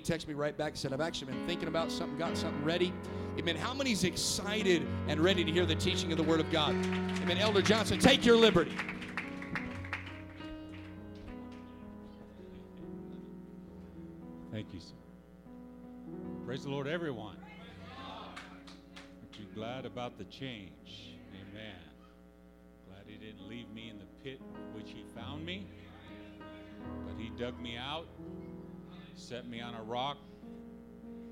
texted me right back and said, I've actually been thinking about something, got something ready. Amen. How many's excited and ready to hear the teaching of the Word of God? Amen. Elder Johnson, take your liberty. Thank you, sir. Praise the Lord, everyone. Aren't you glad about the change? Amen. Glad He didn't leave me in the pit which He found me, but He dug me out, set me on a rock.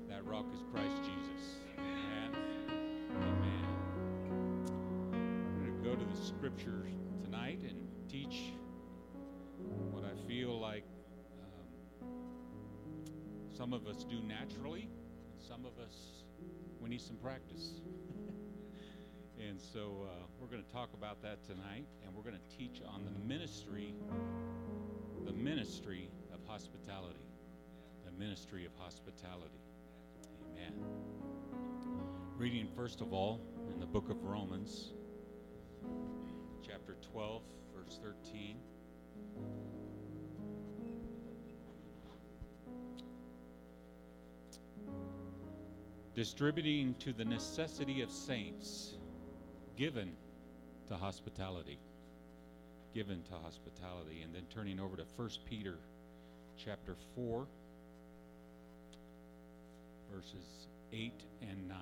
That rock is Christ Jesus. Amen. Amen. I'm going to go to the scripture tonight and teach what I feel like some of us do naturally, and some of us, we need some practice. and so uh, we're going to talk about that tonight, and we're going to teach on the ministry, the ministry of hospitality. Ministry of hospitality. Amen. Reading, first of all, in the book of Romans, chapter 12, verse 13. distributing to the necessity of saints, given to hospitality. Given to hospitality. And then turning over to 1 Peter chapter 4, verses 8 and 9.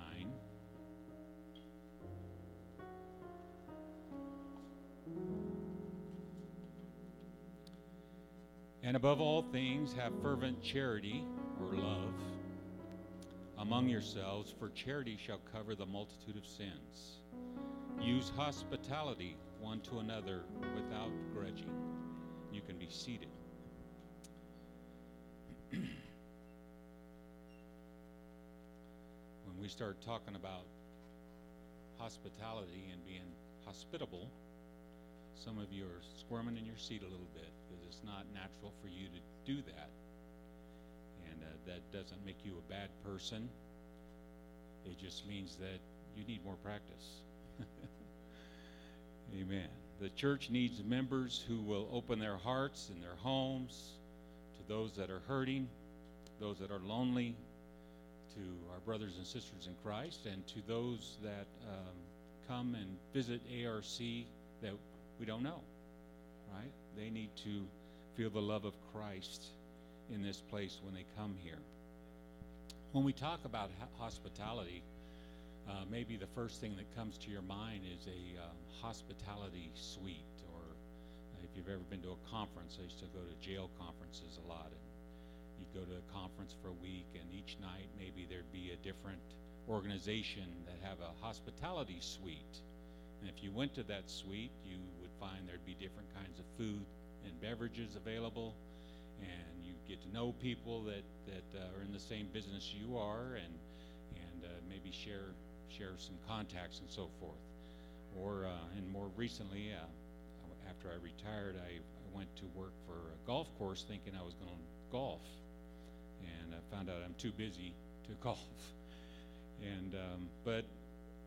And above all things, have fervent charity or love among yourselves, for charity shall cover the multitude of sins. Use hospitality one to another without grudging. You can be seated. We start talking about hospitality and being hospitable, some of you are squirming in your seat a little bit because it's not natural for you to do that and uh, that doesn't make you a bad person. It just means that you need more practice. Amen. The church needs members who will open their hearts and their homes to those that are hurting, those that are lonely, to our brothers and sisters in Christ, and to those that um, come and visit ARC that we don't know, right? They need to feel the love of Christ in this place when they come here. When we talk about hospitality, uh, maybe the first thing that comes to your mind is a um, hospitality suite, or uh, if you've ever been to a conference, I used to go to jail conferences a lot, and you'd go to a conference for a week, and each night maybe there'd be a different organization that have a hospitality suite. And if you went to that suite, you would find there'd be different kinds of food and beverages available, and you get to know people that that uh, are in the same business you are, and and uh, maybe share share some contacts and so forth. Or uh, and more recently, uh, after I retired, I, I went to work for a golf course, thinking I was going to golf, and I found out I'm too busy to golf. And um, but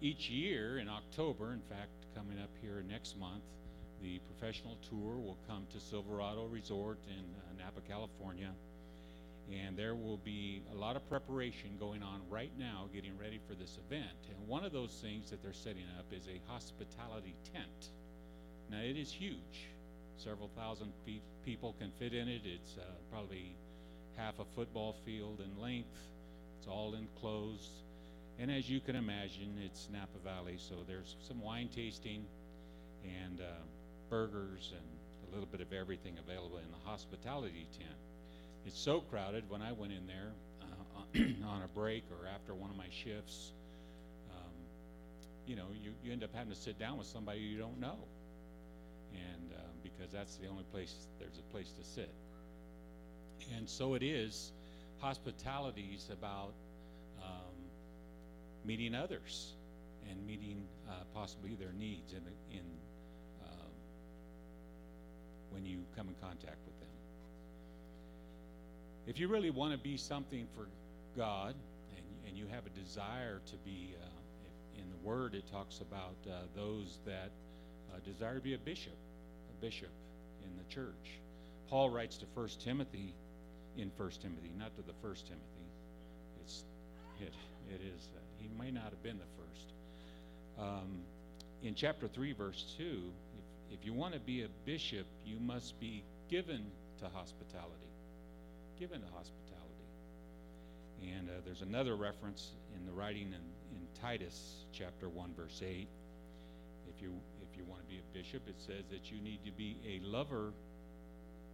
each year in October, in fact, coming up here next month, the professional tour will come to Silverado Resort in uh, Napa, California. And there will be a lot of preparation going on right now getting ready for this event. And one of those things that they're setting up is a hospitality tent. Now, it is huge. Several thousand pe- people can fit in it. It's uh, probably half a football field in length. It's all enclosed. And as you can imagine, it's Napa Valley, so there's some wine tasting and uh, burgers and a little bit of everything available in the hospitality tent. It's so crowded when I went in there uh, on a break or after one of my shifts, um, you know, you, you end up having to sit down with somebody you don't know. And uh, because that's the only place there's a place to sit. And so it is, hospitality is about um, meeting others and meeting uh, possibly their needs in, in when you come in contact with them. If you really want to be something for God and, and you have a desire to be, uh, in the Word, it talks about uh, those that uh, desire to be a bishop, a bishop in the church. Paul writes to 1 Timothy in 1 Timothy, not to the First Timothy, It's It, it is. Uh, he may not have been the first. Um, in chapter 3, verse 2, if, if you want to be a bishop, you must be given to hospitality. Given to hospitality. And uh, there's another reference in the writing in, in Titus chapter 1, verse 8. If you, if you want to be a bishop, it says that you need to be a lover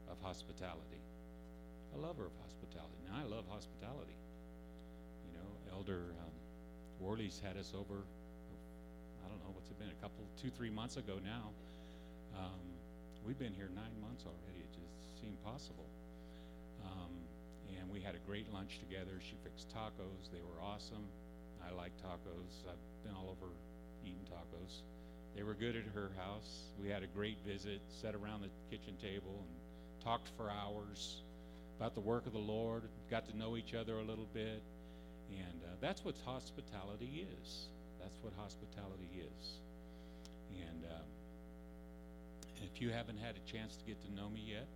of hospitality. A lover of hospitality. Now, I love hospitality. You know, Elder um, Worley's had us over, I don't know, what's it been, a couple, two, three months ago now. Um, we've been here nine months already. It just seemed possible. Um, and we had a great lunch together. She fixed tacos. They were awesome. I like tacos. I've been all over eating tacos. They were good at her house. We had a great visit, sat around the kitchen table and talked for hours about the work of the Lord, got to know each other a little bit. And uh, that's what hospitality is. That's what hospitality is. And uh, if you haven't had a chance to get to know me yet,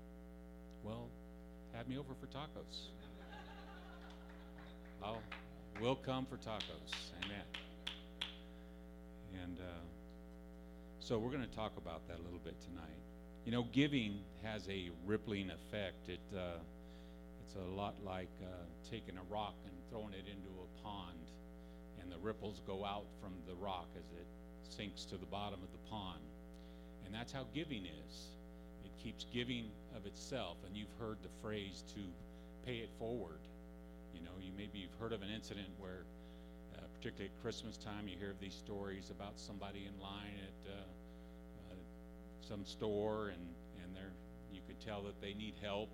well, have me over for tacos. I'll, we'll come for tacos. Amen. And uh, so we're going to talk about that a little bit tonight. You know, giving has a rippling effect. It uh, it's a lot like uh, taking a rock and throwing it into a pond, and the ripples go out from the rock as it sinks to the bottom of the pond. And that's how giving is. It keeps giving of itself. And you've heard the phrase to pay it forward. You know, you maybe you've heard of an incident where, uh, particularly at Christmas time, you hear of these stories about somebody in line at uh, uh, some store, and and you could tell that they need help,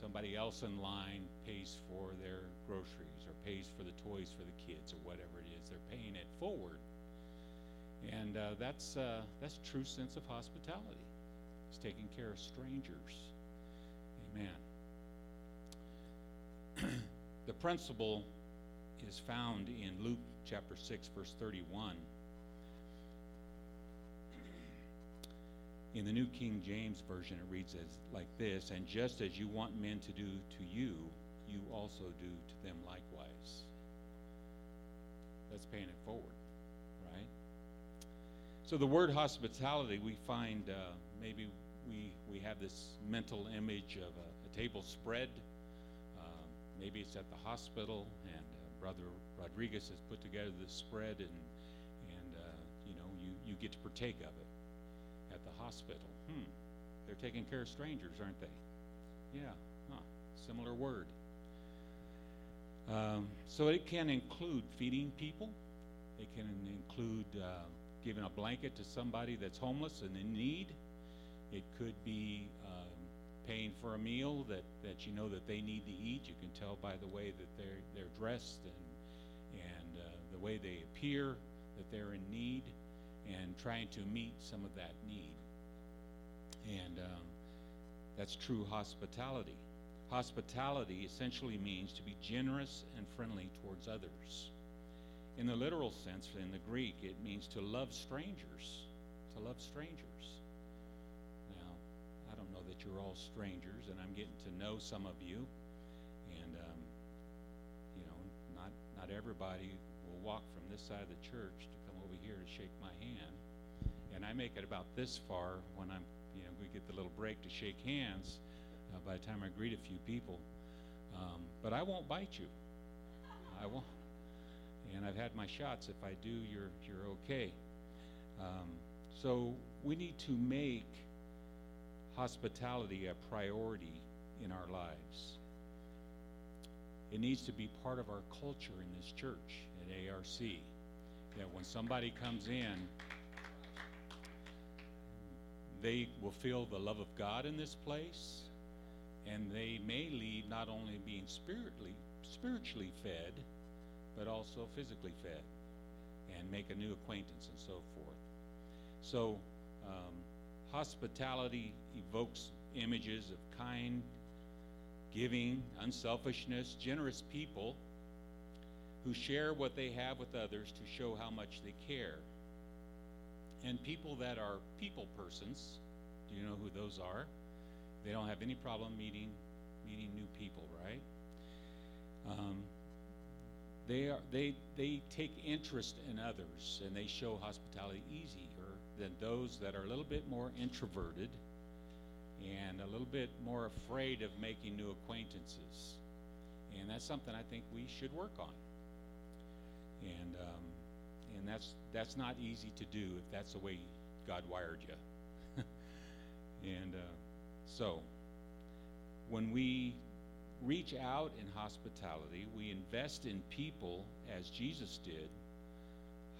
somebody else in line pays for their groceries or pays for the toys for the kids or whatever it is. They're paying it forward. And uh, that's, uh, that's true sense of hospitality. It's taking care of strangers. Amen. the principle is found in Luke chapter 6, verse 31. In the New King James Version, it reads as like this And just as you want men to do to you, you also do to them likewise. That's paying it forward, right? So the word hospitality, we find uh, maybe we we have this mental image of a, a table spread. Um, maybe it's at the hospital, and uh, Brother Rodriguez has put together this spread, and and uh, you know you you get to partake of it the hospital. Hmm, they're taking care of strangers, aren't they? Yeah, huh. similar word. Um, so it can include feeding people. It can include uh, giving a blanket to somebody that's homeless and in need. It could be um, paying for a meal that, that you know that they need to eat. You can tell by the way that they're they're dressed and and uh, the way they appear that they're in need, and trying to meet some of that need. And um, that's true hospitality. Hospitality essentially means to be generous and friendly towards others. In the literal sense, in the Greek, it means to love strangers. To love strangers. Now, I don't know that you're all strangers, and I'm getting to know some of you. And, um, you know, not, not everybody will walk from this side of the church to come over here to shake my hand. And I make it about this far when I'm, we get the little break to shake hands uh, by the time I greet a few people. Um, but I won't bite you. I won't. And I've had my shots. If I do, you're you're okay. Um, so we need to make hospitality a priority in our lives. It needs to be part of our culture in this church at ARC. That when somebody comes in, they will feel the love of God in this place, and they may leave not only being spiritually spiritually fed, but also physically fed, and make a new acquaintance and so forth. So, um, hospitality evokes images of kind, giving, unselfishness, generous people who share what they have with others to show how much they care. And people that are people persons, do you know who those are? They don't have any problem meeting meeting new people, right? Um, they are they they take interest in others and they show hospitality easier than those that are a little bit more introverted and a little bit more afraid of making new acquaintances and that's something i think we should work on and um, and that's that's not easy to do if that's the way god wired you and uh, so when we reach out in hospitality, we invest in people as Jesus did,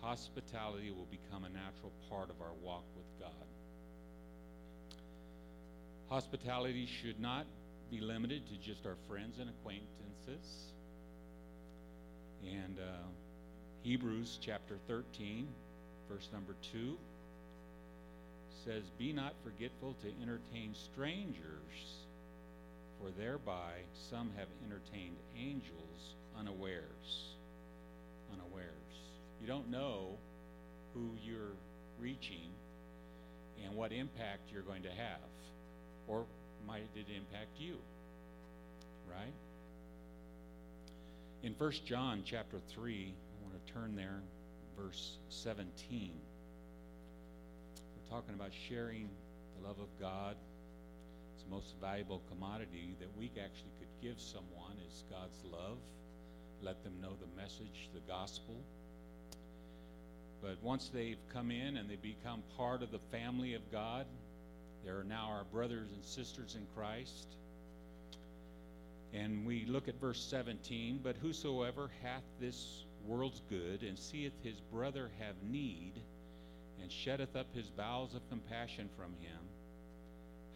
hospitality will become a natural part of our walk with God. Hospitality should not be limited to just our friends and acquaintances. And uh, Hebrews chapter 13, verse number 2 says, Be not forgetful to entertain strangers for thereby some have entertained angels unawares. Unawares. You don't know who you're reaching and what impact you're going to have. Or might it impact you? Right? In 1 John chapter 3, I want to turn there, verse 17. We're talking about sharing the love of God It's the most valuable commodity that we actually could give someone is God's love. Let them know the message, the gospel. But once they've come in and they become part of the family of God, they are now our brothers and sisters in Christ. And we look at verse 17 But whosoever hath this world's good, and seeth his brother have need, and sheddeth up his bowels of compassion from him,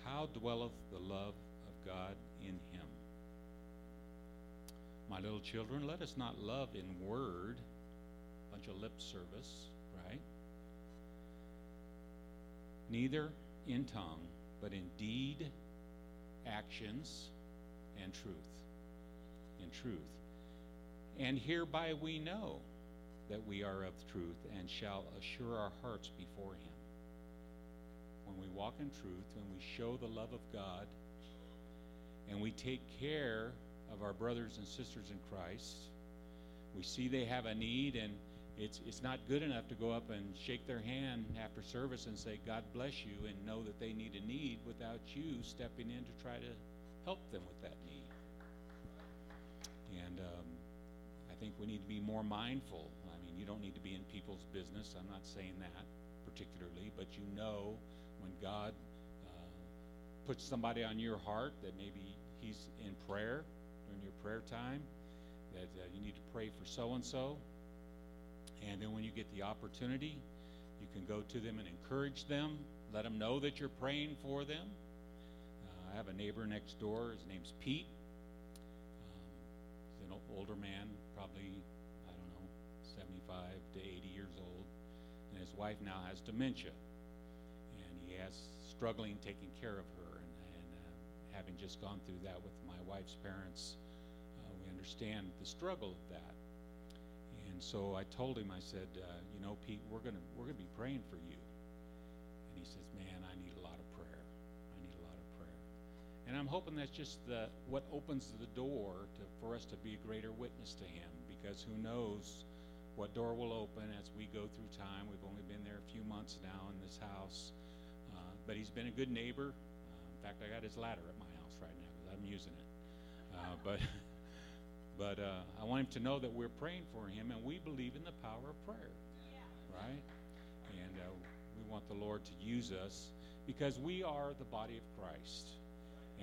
how dwelleth the love of God in him? My little children, let us not love in word, a bunch of lip service, right? Neither in tongue, but in deed, actions, and truth. In truth. And hereby we know that we are of truth and shall assure our hearts before him when we walk in truth, when we show the love of God, and we take care of our brothers and sisters in Christ, we see they have a need, and it's, it's not good enough to go up and shake their hand after service and say, God bless you, and know that they need a need without you stepping in to try to help them with that need. And um, think we need to be more mindful. I mean, you don't need to be in people's business. I'm not saying that particularly, but you know when God uh, puts somebody on your heart that maybe he's in prayer during your prayer time, that uh, you need to pray for so and so. And then when you get the opportunity, you can go to them and encourage them, let them know that you're praying for them. Uh, I have a neighbor next door. His name's Pete. Um, he's an older man, probably, I don't know, 75 to 80 years old. And his wife now has dementia as struggling taking care of her. And, and uh, having just gone through that with my wife's parents, uh, we understand the struggle of that. And so I told him, I said, uh, you know, Pete, we're gonna we're gonna be praying for you. And I'm hoping that's just the what opens the door to, for us to be a greater witness to him, because who knows what door will open as we go through time. We've only been there a few months now in this house but he's been a good neighbor. Uh, in fact, I got his ladder at my house right now because I'm using it. Uh, but but uh, I want him to know that we're praying for him and we believe in the power of prayer, right? And uh, we want the Lord to use us because we are the body of Christ.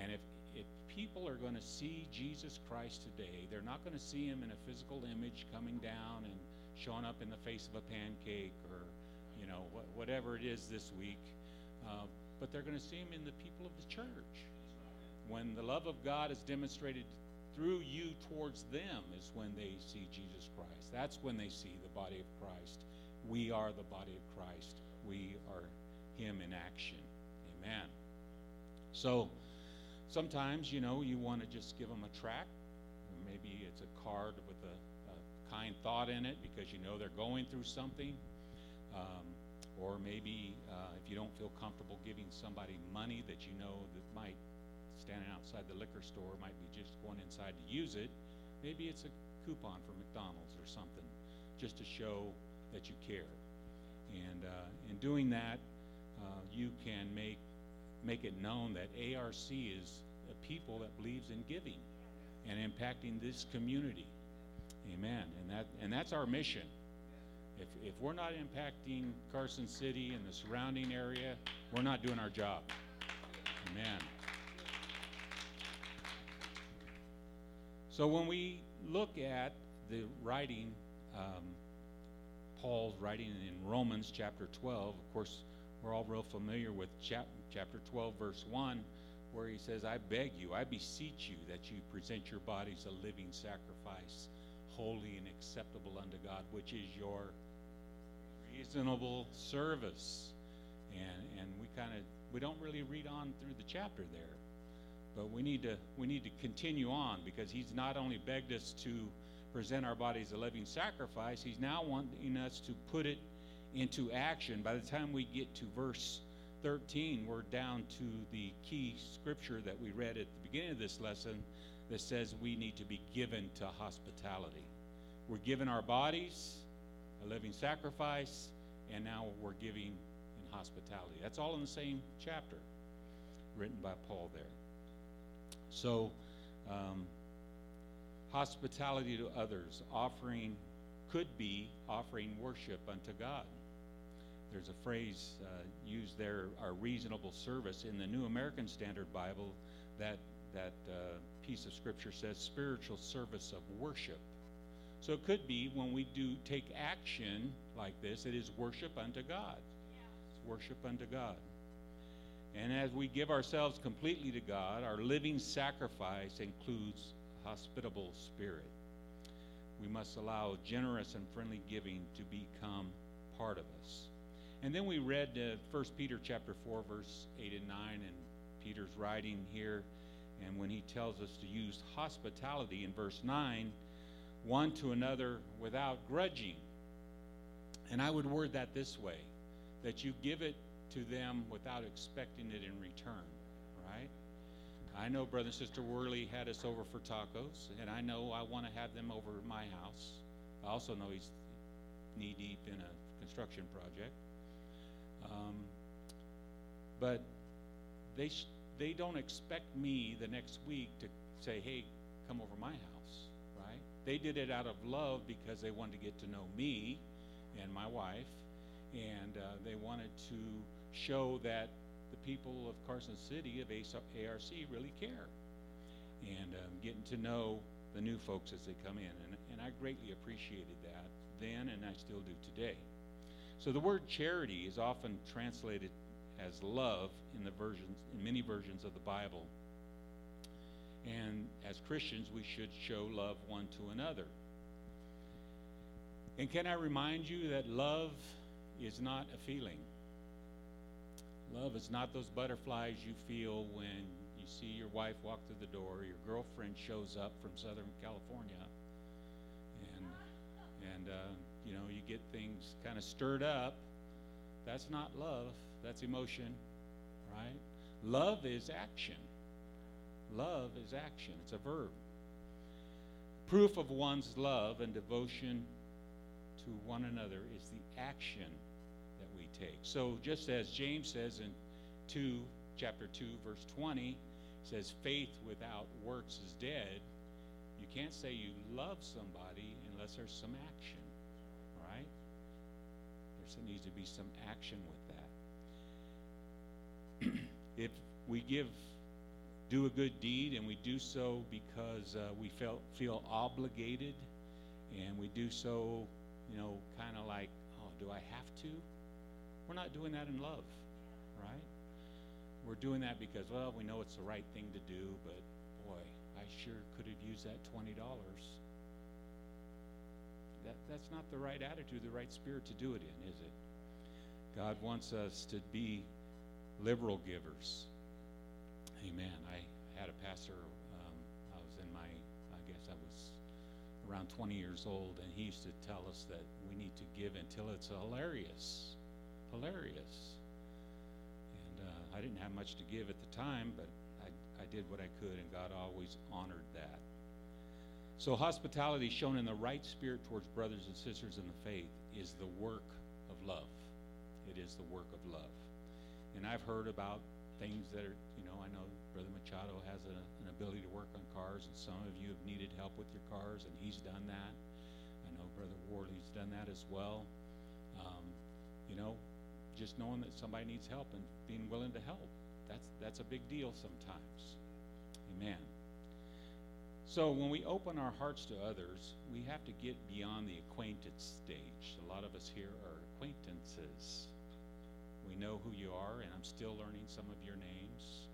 And if if people are going to see Jesus Christ today, they're not going to see him in a physical image coming down and showing up in the face of a pancake or you know wh- whatever it is this week. Uh, but they're going to see him in the people of the church. When the love of God is demonstrated through you towards them, is when they see Jesus Christ. That's when they see the body of Christ. We are the body of Christ. We are Him in action. Amen. So sometimes, you know, you want to just give them a tract. Maybe it's a card with a, a kind thought in it because you know they're going through something. Um, or maybe uh, if you don't feel comfortable giving somebody money that you know that might standing outside the liquor store might be just going inside to use it Maybe it's a coupon for McDonald's or something, just to show that you care. And uh, in doing that, uh, you can make make it known that ARC is people that believes in giving and impacting this community. Amen. And that and that's our mission. If if we're not impacting Carson City and the surrounding area, we're not doing our job. Amen. So when we look at the writing, um, Paul's writing in Romans chapter 12, of course, we're all real familiar with chap- chapter 12, verse 1, where he says, I beg you, I beseech you that you present your bodies a living sacrifice, holy and acceptable unto God, which is your reasonable service. And, and we kind of, we don't really read on through the chapter there. But we need to we need to continue on because he's not only begged us to present our bodies a living sacrifice, he's now wanting us to put it into action. By the time we get to verse 13, we're down to the key scripture that we read at the beginning of this lesson that says we need to be given to hospitality. We're given our bodies a living sacrifice, and now we're giving in hospitality. That's all in the same chapter written by Paul there. So, um, hospitality to others, offering, could be offering worship unto God. There's a phrase uh, used there, our reasonable service. In the New American Standard Bible, that, that uh, piece of scripture says spiritual service of worship. So it could be when we do take action like this, it is worship unto God. It's worship unto God. And as we give ourselves completely to God, our living sacrifice includes a hospitable spirit. We must allow generous and friendly giving to become part of us. And then we read uh, 1 Peter chapter 4 verse 8 and 9 and Peter's writing here and when he tells us to use hospitality in verse 9 one to another without grudging. And I would word that this way that you give it to them without expecting it in return, right? I know Brother and Sister Worley had us over for tacos, and I know I want to have them over at my house. I also know he's knee deep in a construction project. Um, but they, sh- they don't expect me the next week to say, hey, come over my house, right? They did it out of love because they wanted to get to know me and my wife, and uh, they wanted to show that the people of Carson City of ARC really care and um, getting to know the new folks as they come in. And, and I greatly appreciated that then, and I still do today. So the word charity is often translated as love in the versions, in many versions of the Bible. And as Christians, we should show love one to another. And can I remind you that love is not a feeling? Love is not those butterflies you feel when you see your wife walk through the door, your girlfriend shows up from Southern California, and and uh, you know you get things kind of stirred up. That's not love. That's emotion, right? Love is action. Love is action. It's a verb. Proof of one's love and devotion to one another is the action that we take. So just as James says in 2 chapter 2 verse 20 says faith without works is dead, you can't say you love somebody unless there's some action? There needs to be some action with that. if we give do a good deed and we do so because uh, we felt feel obligated and we do so, you know, kind of like, oh, do I have to? We're not doing that in love, right? We're doing that because, well, we know it's the right thing to do, but boy, I sure could have used that $20. That, that's not the right attitude, the right spirit to do it in, is it? God wants us to be liberal givers. Amen. I had a pastor, um, I was in my, I guess I was around 20 years old, and he used to tell us that we need to give until it's hilarious hilarious. And uh, I didn't have much to give at the time, but I, I did what I could, and God always honored that. So, hospitality shown in the right spirit towards brothers and sisters in the faith is the work of love. It is the work of love. And I've heard about things that are, you know, I know Brother Machado has a, an ability to work on cars, and some of you have needed help with your cars, and he's done that. I know Brother Worley's done that as well. Um, you know, just knowing that somebody needs help and being willing to help. That's, that's a big deal sometimes. So when we open our hearts to others, we have to get beyond the acquaintance stage. A lot of us here are acquaintances. We know who you are, and I'm still learning some of your names.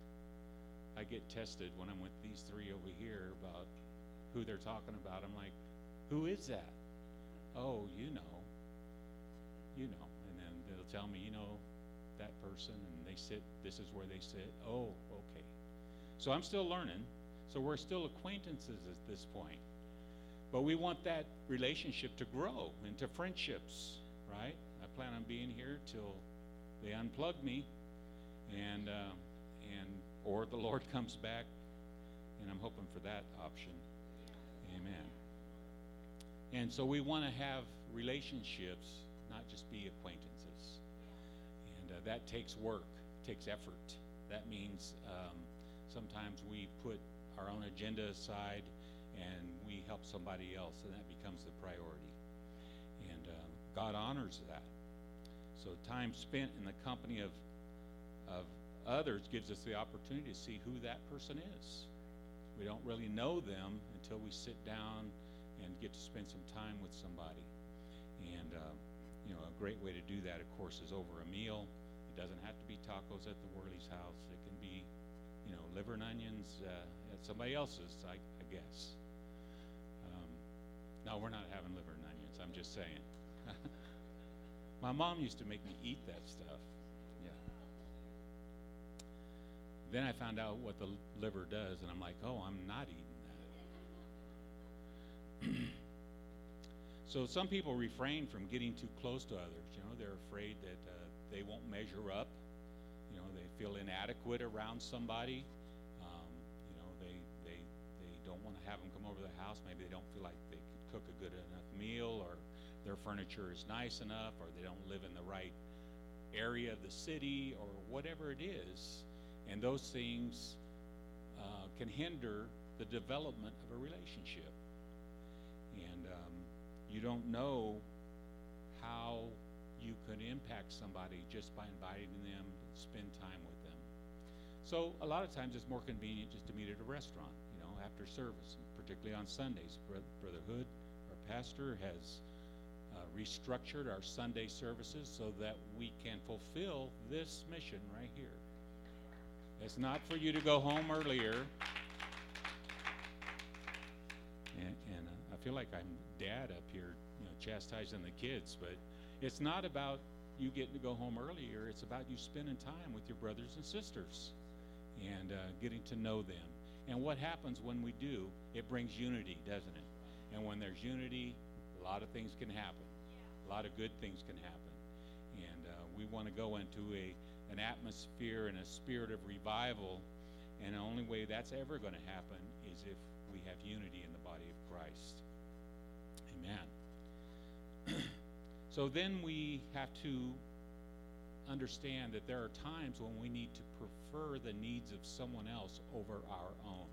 I get tested when I'm with these three over here about who they're talking about. I'm like, who is that? Oh, you know. You know. And then they'll tell me, you know, that person, and they sit, this is where they sit. Oh, okay. So I'm still learning. So we're still acquaintances at this point. But we want that relationship to grow into friendships, right? I plan on being here till they unplug me, and uh, and or the Lord comes back, and I'm hoping for that option. Amen. And so we want to have relationships, not just be acquaintances, and uh, that takes work, takes effort. That means um, sometimes we put our own agenda aside and we help somebody else, and that becomes the priority. And um, God honors that. So time spent in the company of of others gives us the opportunity to see who that person is. We don't really know them until we sit down and get to spend some time with somebody. And uh, you know, a great way to do that, of course, is over a meal. It doesn't have to be tacos at the Worley's house. It can be, you know, liver and onions uh, somebody else's, I, I guess. Um, no, we're not having liver and onions. I'm just saying. My mom used to make me eat that stuff. Yeah. Then I found out what the liver does, and I'm like, oh, I'm not eating that. so some people refrain from getting too close to others. You know, they're afraid that uh, they won't measure up. You know, they feel inadequate around somebody. Don't want to have them come over to the house. Maybe they don't feel like they could cook a good enough meal, or their furniture is nice enough, or they don't live in the right area of the city, or whatever it is. And those things uh, can hinder the development of a relationship. And um, you don't know how you could impact somebody just by inviting them to spend time with them. So a lot of times it's more convenient just to meet at a restaurant, after service, particularly on Sundays. Brother Hood, our pastor, has uh, restructured our Sunday services so that we can fulfill this mission right here. It's not for you to go home earlier. And, and uh, I feel like I'm dad up here, you know, chastising the kids, but it's not about you getting to go home earlier. It's about you spending time with your brothers and sisters and uh, getting to know them. And what happens when we do? It brings unity, doesn't it? And when there's unity, a lot of things can happen. A lot of good things can happen. And uh, we want to go into a an atmosphere and a spirit of revival. And the only way that's ever going to happen is if we have unity in the body of Christ. Amen. so then we have to understand that there are times when we need to prefer the needs of someone else over our own.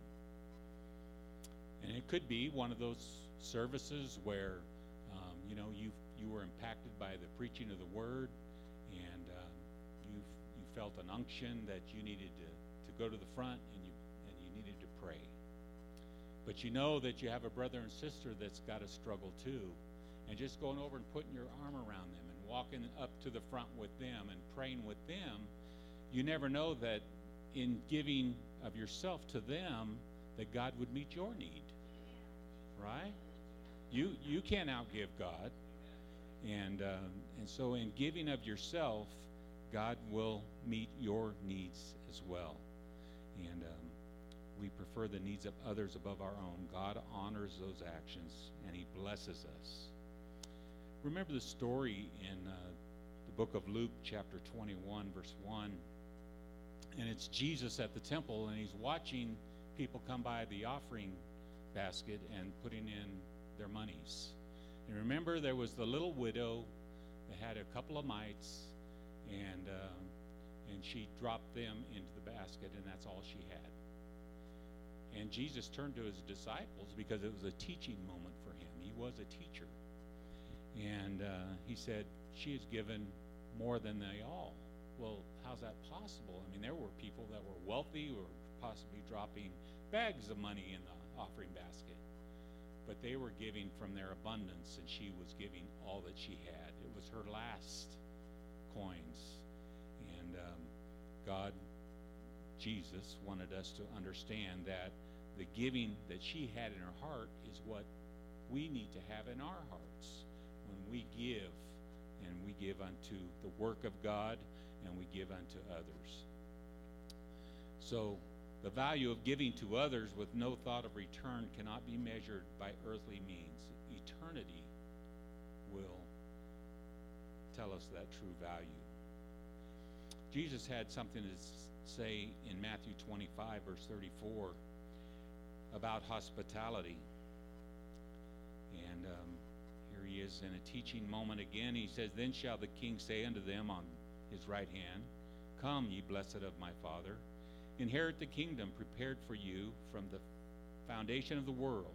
And it could be one of those services where, um, you know, you you were impacted by the preaching of the word, and um, you you felt an unction that you needed to, to go to the front and you and you needed to pray. But you know that you have a brother and sister that's got a struggle too, and just going over and putting your arm around them and walking up to the front with them and praying with them, you never know that in giving of yourself to them that God would meet your need. Right? You you can't outgive God. And, um, and so, in giving of yourself, God will meet your needs as well. And um, we prefer the needs of others above our own. God honors those actions and He blesses us. Remember the story in uh, the book of Luke, chapter 21, verse 1. And it's Jesus at the temple, and He's watching people come by the offering basket and putting in their monies. And remember, there was the little widow that had a couple of mites, and um, and she dropped them into the basket, and that's all she had. And Jesus turned to his disciples because it was a teaching moment for him. He was a teacher, and uh, he said, "She has given more than they all." Well, how's that possible? I mean, there were people that were wealthy who were possibly dropping bags of money in the offering basket. But they were giving from their abundance, and she was giving all that she had. It was her last coins. And um, God, Jesus, wanted us to understand that the giving that she had in her heart is what we need to have in our hearts when we give and we give unto the work of God and we give unto others. So the value of giving to others with no thought of return cannot be measured by earthly means. Eternity will tell us that true value. Jesus had something to say in Matthew 25, verse 34, about hospitality. And um, here he is in a teaching moment again. He says, Then shall the king say unto them on his right hand, Come, ye blessed of my Father Inherit the kingdom prepared for you from the foundation of the world.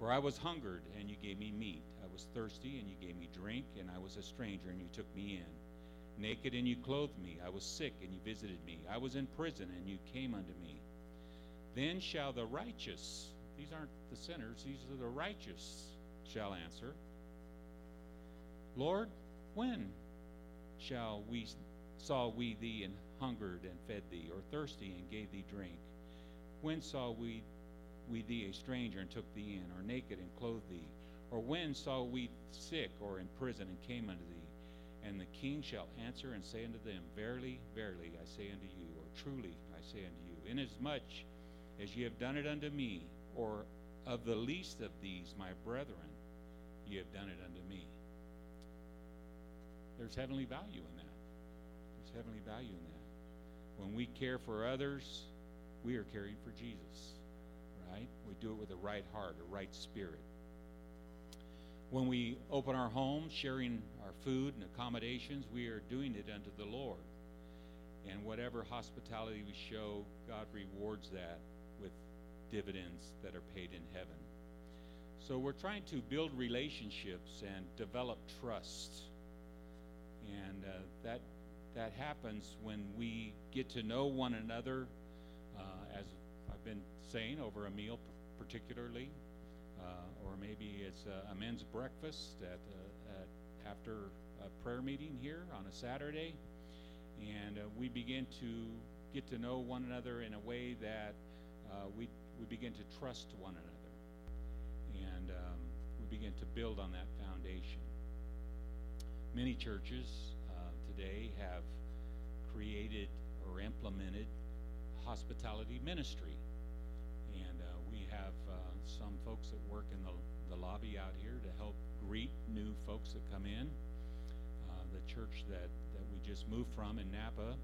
For I was hungered, and you gave me meat. I was thirsty, and you gave me drink, and I was a stranger, and you took me in. Naked, and you clothed me. I was sick, and you visited me. I was in prison, and you came unto me. Then shall the righteous, these aren't the sinners, these are the righteous, shall answer, Lord, when shall we saw we thee and hungered and fed thee, or thirsty and gave thee drink? When saw we, we thee a stranger and took thee in, or naked and clothed thee? Or when saw we sick or in prison and came unto thee? And the king shall answer and say unto them, Verily, verily, I say unto you, or truly I say unto you, inasmuch as ye have done it unto me, or of the least of these my brethren, ye have done it unto me. There's heavenly value in that. There's heavenly value in that. When we care for others, we are caring for Jesus, right? We do it with a right heart, a right spirit. When we open our homes, sharing our food and accommodations, we are doing it unto the Lord. And whatever hospitality we show, God rewards that with dividends that are paid in heaven. So we're trying to build relationships and develop trust. And uh, that that happens when we get to know one another, uh, as I've been saying, over a meal particularly, uh, or maybe it's a, men's breakfast at, uh, at, after a prayer meeting here on a Saturday, and uh, we begin to get to know one another in a way that we we begin to trust one another, and um, we begin to build on that foundation. Many churches today have created or implemented hospitality ministry. And uh, we have uh, some folks that work in the, the lobby out here to help greet new folks that come in. Uh, the church that, that we just moved from in Napa,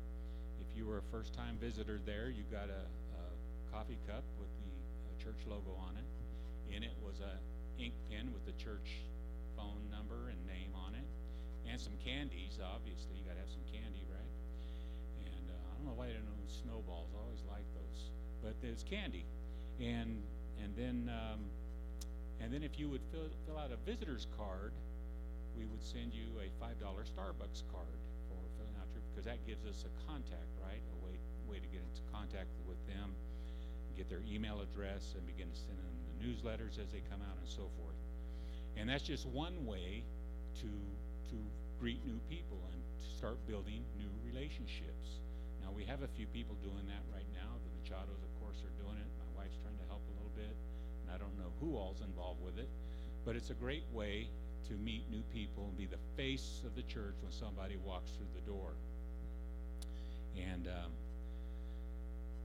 if you were a first time visitor there, you got a, a coffee cup with the uh, church logo on it. In it was a ink pen with the church phone number and name and some candies. Obviously, you got to have some candy, right? And uh, I don't know why I didn't know snowballs. I always like those, but there's candy, and and then um, and then if you would fill fill out a visitor's card, we would send you a five dollar Starbucks card for filling out your because that gives us a contact, right? A way way to get into contact with them, get their email address, and begin to send them the newsletters as they come out and so forth. And that's just one way to to greet new people and start building new relationships. Now, we have a few people doing that right now. The Machados, of course, are doing it. My wife's trying to help a little bit, and I don't know who all's involved with it. But it's a great way to meet new people and be the face of the church when somebody walks through the door. And um,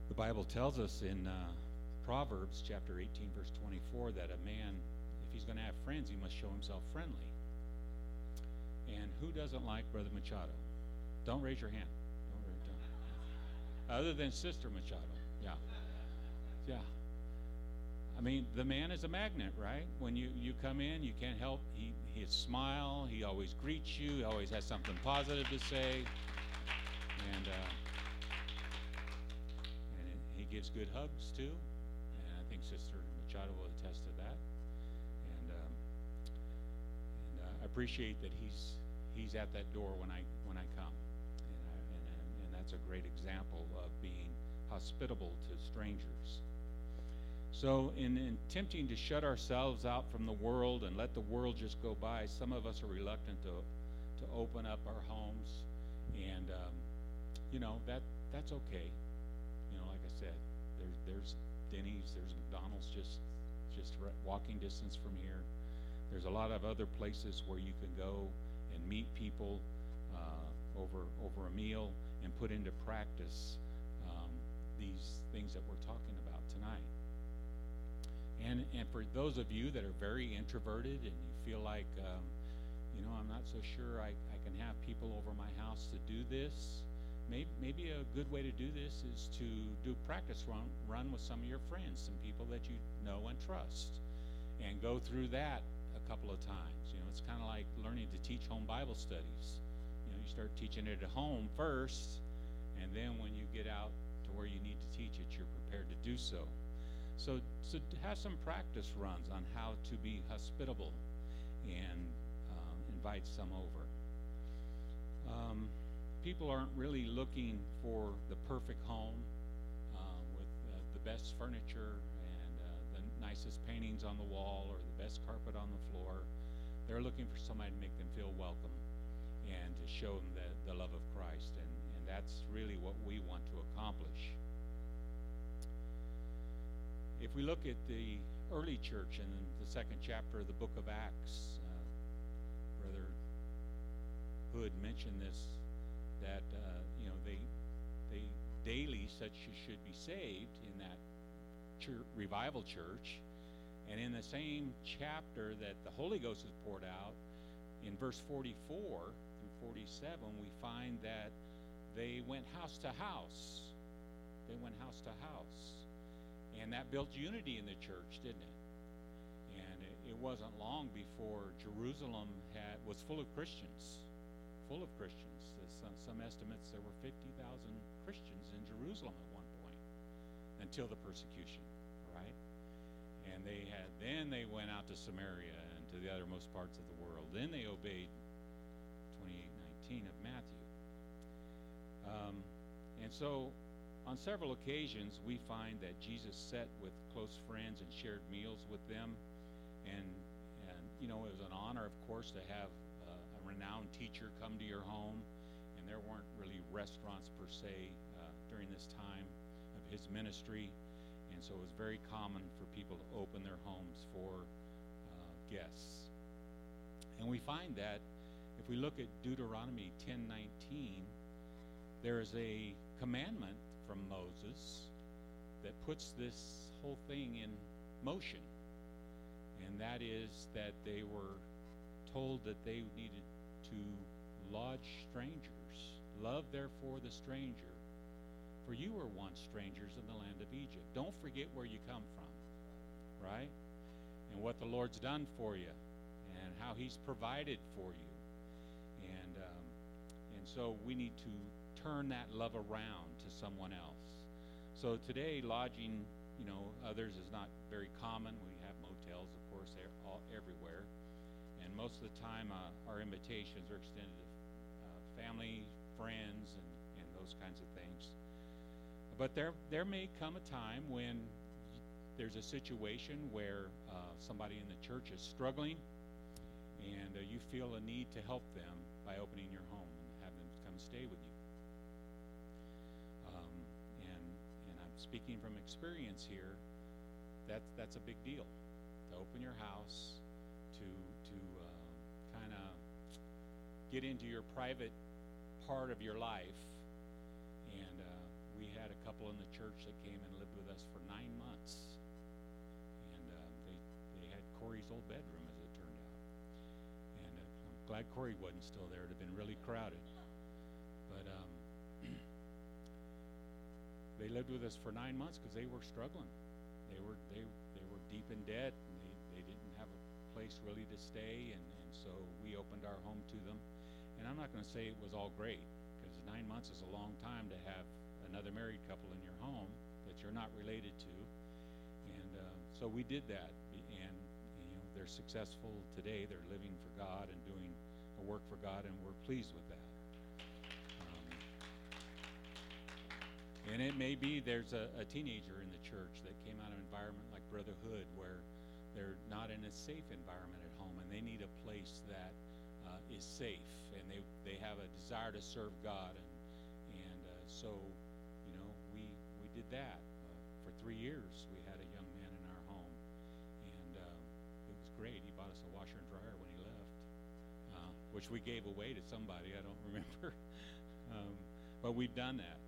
the Bible tells us in uh, Proverbs chapter 18, verse 24, that a man, if he's going to have friends, he must show himself friendly. And who doesn't like Brother Machado? Don't raise your hand. Don't don't. Other than Sister Machado. Yeah. Yeah. I mean, the man is a magnet, right? When you, you come in, you can't help. He his smile. He always greets you. He always has something positive to say, and uh, and he gives good hugs too. And I think Sister Machado will attest to that. And um, and uh, I appreciate that he's he's at that door when I when I come, and I, and, and and that's a great example of being hospitable to strangers. So, in, in attempting to shut ourselves out from the world and let the world just go by, some of us are reluctant to, to open up our homes. And, um, you know, that, that's okay. You know, like I said, there, there's Denny's, there's McDonald's just, just walking distance from here. There's a lot of other places where you can go meet people uh, over, over a meal and put into practice um, these things that we're talking about tonight. And, and for those of you that are very introverted and you feel like, um, you know, I'm not so sure I, I can have people over my house to do this, maybe, maybe a good way to do this is to do practice run, run with some of your friends, some people that you know and trust, and go through that a couple of times. You know, it's kind of like learning to teach home Bible studies. You know, you start teaching it at home first, and then when you get out to where you need to teach it, you're prepared to do so. So, so have some practice runs on how to be hospitable and um, invite some over. Um, people aren't really looking for the perfect home uh, with uh, the best furniture nicest paintings on the wall or the best carpet on the floor. They're looking for somebody to make them feel welcome and to show them the, the love of Christ. And, and that's really what we want to accomplish if we look at the early church in the second chapter of the book of Acts, uh, Brother Hood mentioned this that uh, you know they they daily such as should be saved in that revival church, and in the same chapter that the Holy Ghost is poured out, in verse 44 through 47, we find that they went house to house. They went house to house and that built unity in the church, didn't it? And it, it wasn't long before Jerusalem had was full of Christians, full of Christians. Some, some estimates there were 50,000 Christians in Jerusalem at until the persecution, right? And they had then they went out to Samaria and to the othermost parts of the world. Then they obeyed 28:19 of Matthew. Um, and so on several occasions, we find that Jesus sat with close friends and shared meals with them. And, and you know, it was an honor, of course, to have uh, a renowned teacher come to your home. And there weren't really restaurants per se uh, during this time his ministry. And so it was very common for people to open their homes for uh, guests. And we find that if we look at Deuteronomy 10:19, there is a commandment from Moses that puts this whole thing in motion. And that is that they were told that they needed to lodge strangers. Love, therefore, the stranger. For you were once strangers in the land of Egypt. Don't forget where you come from, right? And what the Lord's done for you, and how He's provided for you. And, um, and so we need to turn that love around to someone else. So today, lodging, you know, others is not very common. We have motels, of course, all, everywhere. And most of the time, uh, our invitations are extended to uh, family, friends, and, and those kinds of things. But there, there may come a time when there's a situation where uh, somebody in the church is struggling and uh, you feel a need to help them by opening your home and have them come stay with you. Um, and, and I'm speaking from experience here, that, that's a big deal. To open your house, to, to uh, kind of get into your private part of your life. We had a couple in the church that came and lived with us for nine months. And uh, they, they had Corey's old bedroom, as it turned out. And uh, I'm glad Corey wasn't still there. It would have been really crowded. But um, they lived with us for nine months because they were struggling. They were they they were deep in debt. And they, they didn't have a place really to stay, and, and so we opened our home to them. And I'm not going to say it was all great, because nine months is a long time to have another married couple in your home that you're not related to. And uh, so we did that, and you know they're successful today. They're living for God and doing a work for God, and we're pleased with that. Um, and it may be there's a, a teenager in the church that came out of an environment like Brotherhood where they're not in a safe environment at home and they need a place that uh, is safe and they, they have a desire to serve God. And, and uh, so, that. Uh, for three years, we had a young man in our home. And um, it was great. He bought us a washer and dryer when he left, uh, which we gave away to somebody. I don't remember. um, but we've done that.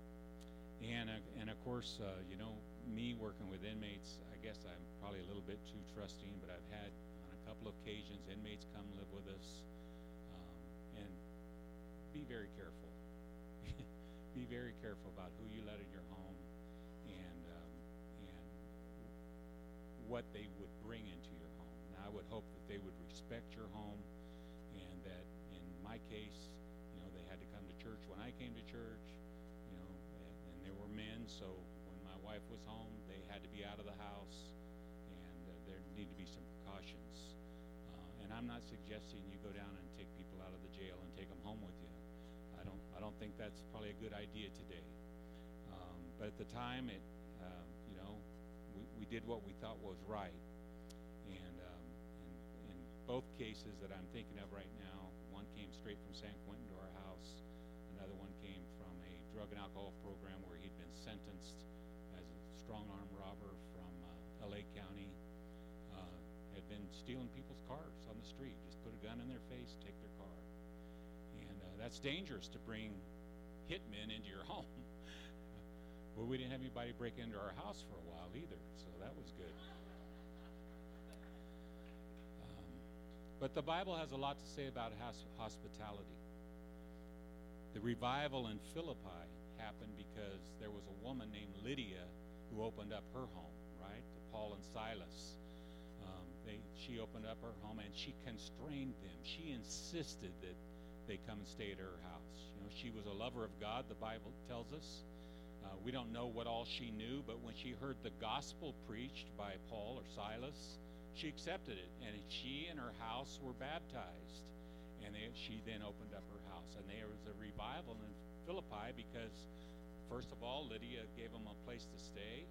And, uh, and of course, uh, you know, me working with inmates, I guess I'm probably a little bit too trusting, but I've had on a couple of occasions inmates come live with us. Um, and be very careful. be very careful about who you let in your what they would bring into your home. Now, I would hope that they would respect your home and that in my case, you know, they had to come to church when I came to church you know, and, and there were men, so when my wife was home, they had to be out of the house, and uh, there need to be some precautions. Uh, and I'm not suggesting you go down and take people out of the jail and take them home with you. I don't. I don't think that's probably a good idea today. Um, but at the time, it, uh, you know, we, we did what we thought was right. And um, in, in both cases that I'm thinking of right now, one came straight from San Quentin to our house. Another one came from a drug and alcohol program where he'd been sentenced as a strong arm robber from uh, LA County. Uh, had been stealing people's cars on the street, just put a gun in their face, take their car. And uh, that's dangerous to bring hitmen into your home. Well, we didn't have anybody break into our house for a while either, so that was good. Um, but the Bible has a lot to say about hospitality. The revival in Philippi happened because there was a woman named Lydia who opened up her home, right, to Paul and Silas. Um, they, she opened up her home and she constrained them. She insisted that they come and stay at her house. You know, she was a lover of God, the Bible tells us. Uh, we don't know what all she knew, but when she heard the gospel preached by Paul or Silas, she accepted it, and she and her house were baptized. And they, she then opened up her house, and there was a revival in Philippi because, first of all, Lydia gave them a place to stay,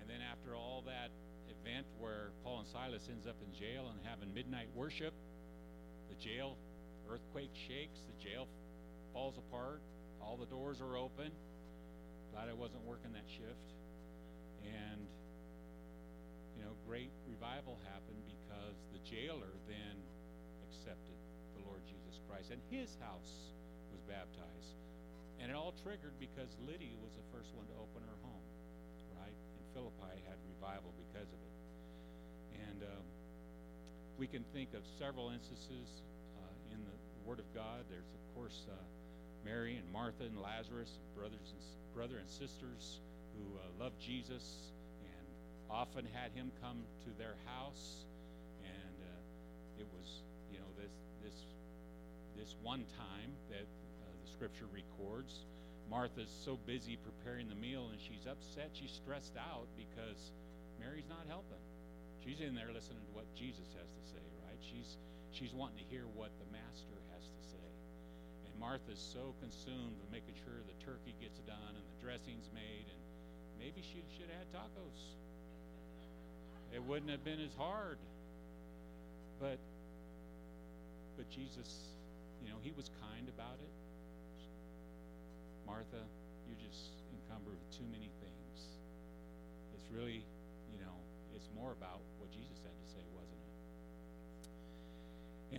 and then after all that event where Paul and Silas ends up in jail and having midnight worship, the jail earthquake shakes, the jail falls apart, all the doors are open. Glad I wasn't working that shift. And, you know, great revival happened because the jailer then accepted the Lord Jesus Christ, and his house was baptized. And it all triggered because Lydia was the first one to open her home, right? And Philippi had revival because of it. And um, we can think of several instances uh, in the Word of God. There's, of course, uh, Mary and Martha and Lazarus, brothers and brother and sisters who uh, loved Jesus and often had him come to their house. And uh, it was, you know, this this this one time that uh, the Scripture records. Martha's so busy preparing the meal and she's upset, she's stressed out because Mary's not helping. She's in there listening to what Jesus has to say, right? She's she's wanting to hear what the master. Martha's so consumed with making sure the turkey gets done and the dressing's made and maybe she should have had tacos. It wouldn't have been as hard. But but Jesus, you know, he was kind about it. Martha, you're just encumbered with too many things. It's really, you know, it's more about what Jesus had to say, wasn't it?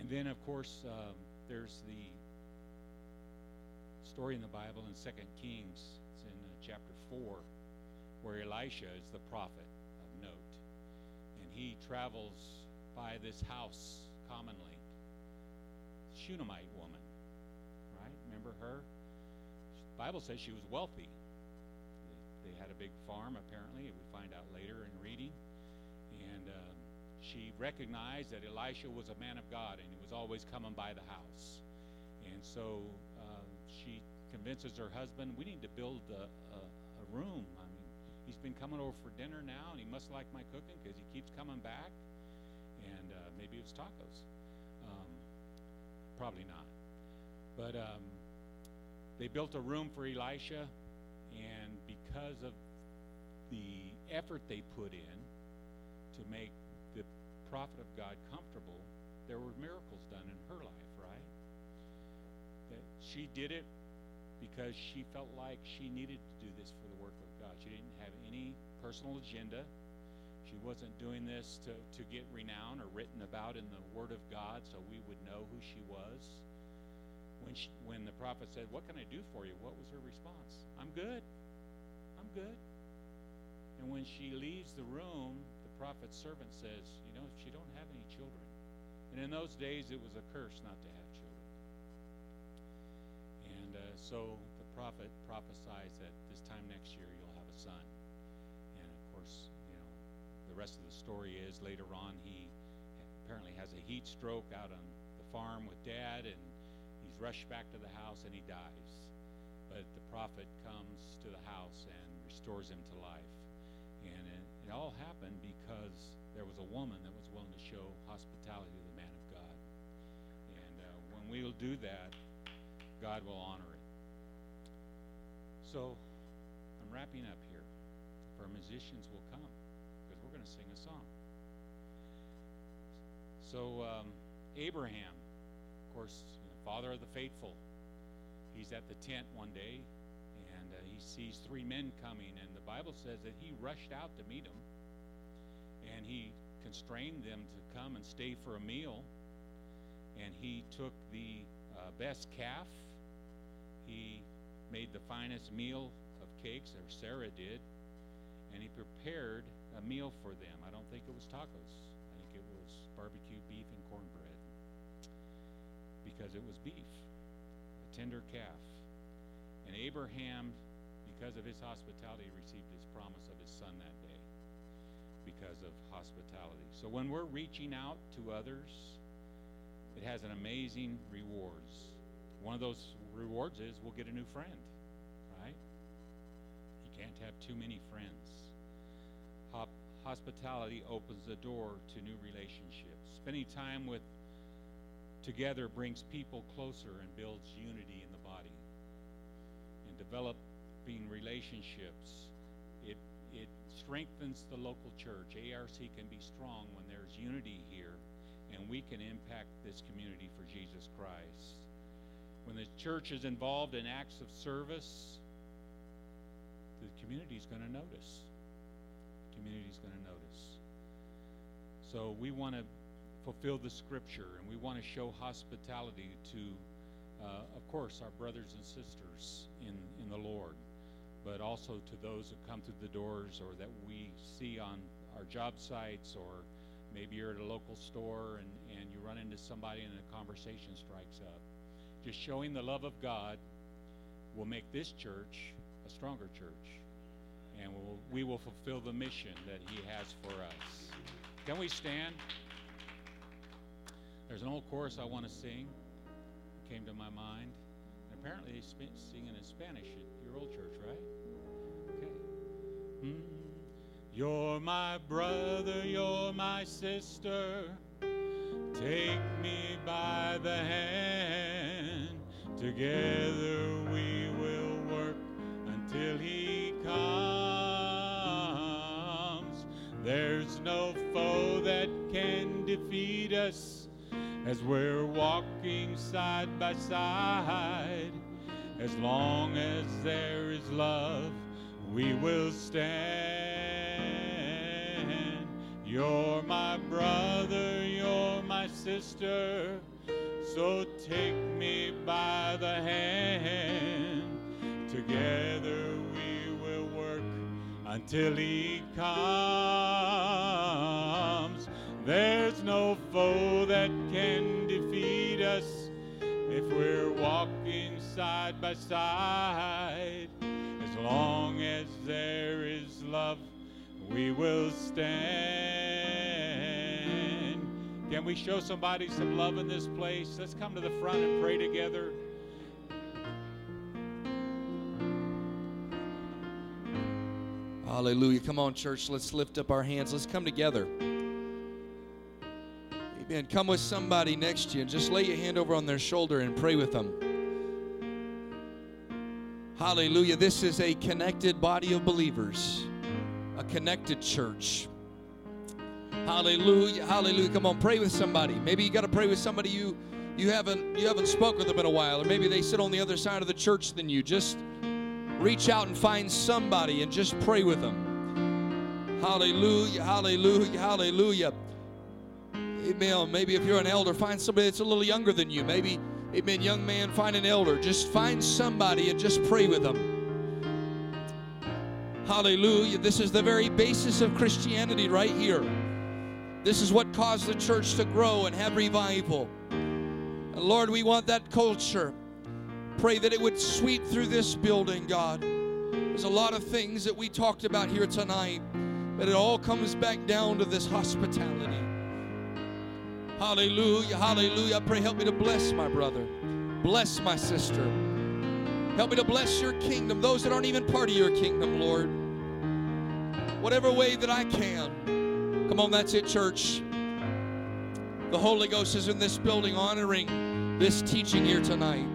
And then, of course, um, there's the story in the Bible in Second Kings. It's in uh, chapter 4, where Elisha is the prophet of note. And he travels by this house commonly. Shunammite woman, right? Remember her? The Bible says she was wealthy. They, they had a big farm, apparently. We find out later in reading. And uh, she recognized that Elisha was a man of God and he was always coming by the house. And so convinces her husband, we need to build a, a, a room. I mean, he's been coming over for dinner now and he must like my cooking because he keeps coming back. And uh, maybe it's tacos. Um, probably not. But um, they built a room for Elisha, and because of the effort they put in to make the prophet of God comfortable, there were miracles done in her life, right? That she did it because she felt like she needed to do this for the work of God. She didn't have any personal agenda. She wasn't doing this to, to get renown or written about in the Word of God so we would know who she was. When, she, when the prophet said, What can I do for you? What was her response? I'm good. I'm good. And when she leaves the room, the prophet's servant says, You know, she don't have any children. And in those days, it was a curse not to have children. And uh, so the prophet prophesies that this time next year you'll have a son. And of course, you know, the rest of the story is later on he apparently has a heat stroke out on the farm with dad, and he's rushed back to the house and he dies. But the prophet comes to the house and restores him to life. And it, it all happened because there was a woman that was willing to show hospitality to the man of God. And uh, when we'll do that, God will honor. So I'm wrapping up here. If our musicians will come, because we're going to sing a song. So um, Abraham, of course, you know, father of the faithful, he's at the tent one day, and uh, he sees three men coming, and the Bible says that he rushed out to meet them, and he constrained them to come and stay for a meal, and he took the uh, best calf. He made the finest meal of cakes, or Sarah did, and he prepared a meal for them. I don't think it was tacos. I think it was barbecue beef and cornbread because it was beef, a tender calf. And Abraham, because of his hospitality, received his promise of his son that day because of hospitality. So when we're reaching out to others, it has an amazing rewards. One of those rewards is we'll get a new friend, right? You can't have too many friends. Hop, hospitality opens the door to new relationships. Spending time with together brings people closer and builds unity in the body. And developing relationships, it it strengthens the local church. ARC can be strong when there's unity here, and we can impact this community for Jesus Christ. When the church is involved in acts of service, the community is going to notice. The community is going to notice. So we want to fulfill the scripture, and we want to show hospitality to, uh, of course, our brothers and sisters in, in the Lord, but also to those who come through the doors or that we see on our job sites, or maybe you're at a local store and, and you run into somebody and a conversation strikes up. Just showing the love of God will make this church a stronger church, and we'll, we will fulfill the mission that He has for us. Can we stand? There's an old chorus I want to sing. It came to my mind. And apparently they sing it in Spanish at your old church, right? Okay. Hmm. You're my brother, you're my sister. Take me by the hand. Together we will work until he comes. There's no foe that can defeat us as we're walking side by side. As long as there is love, we will stand. You're my brother, sister, so take me by the hand. Together we will work until he comes. There's no foe that can defeat us if we're walking side by side. As long as there is love, we will stand. Can we show somebody some love in this place? Let's come to the front and pray together. Hallelujah. Come on, church. Let's lift up our hands. Let's come together. Amen. Come with somebody next to you and just lay your hand over on their shoulder and pray with them. Hallelujah. This is a connected body of believers, a connected church. Hallelujah. Hallelujah. Come on, pray with somebody. Maybe you got to pray with somebody you you haven't you haven't spoken with them in a while, or maybe they sit on the other side of the church than you. Just reach out and find somebody and just pray with them. Hallelujah. Hallelujah. Hallelujah. Amen. Maybe if you're an elder, find somebody that's a little younger than you. Maybe, amen, young man, find an elder. Just find somebody and just pray with them. Hallelujah. This is the very basis of Christianity right here. This is what caused the church to grow and have revival. And Lord, we want that culture. Pray that it would sweep through this building, God. There's a lot of things that we talked about here tonight, but it all comes back down to this hospitality. Hallelujah, hallelujah. I pray, help me to bless my brother, bless my sister. Help me to bless your kingdom, those that aren't even part of your kingdom, Lord. Whatever way that I can. Come on, that's it, church. The Holy Ghost is in this building honoring this teaching here tonight.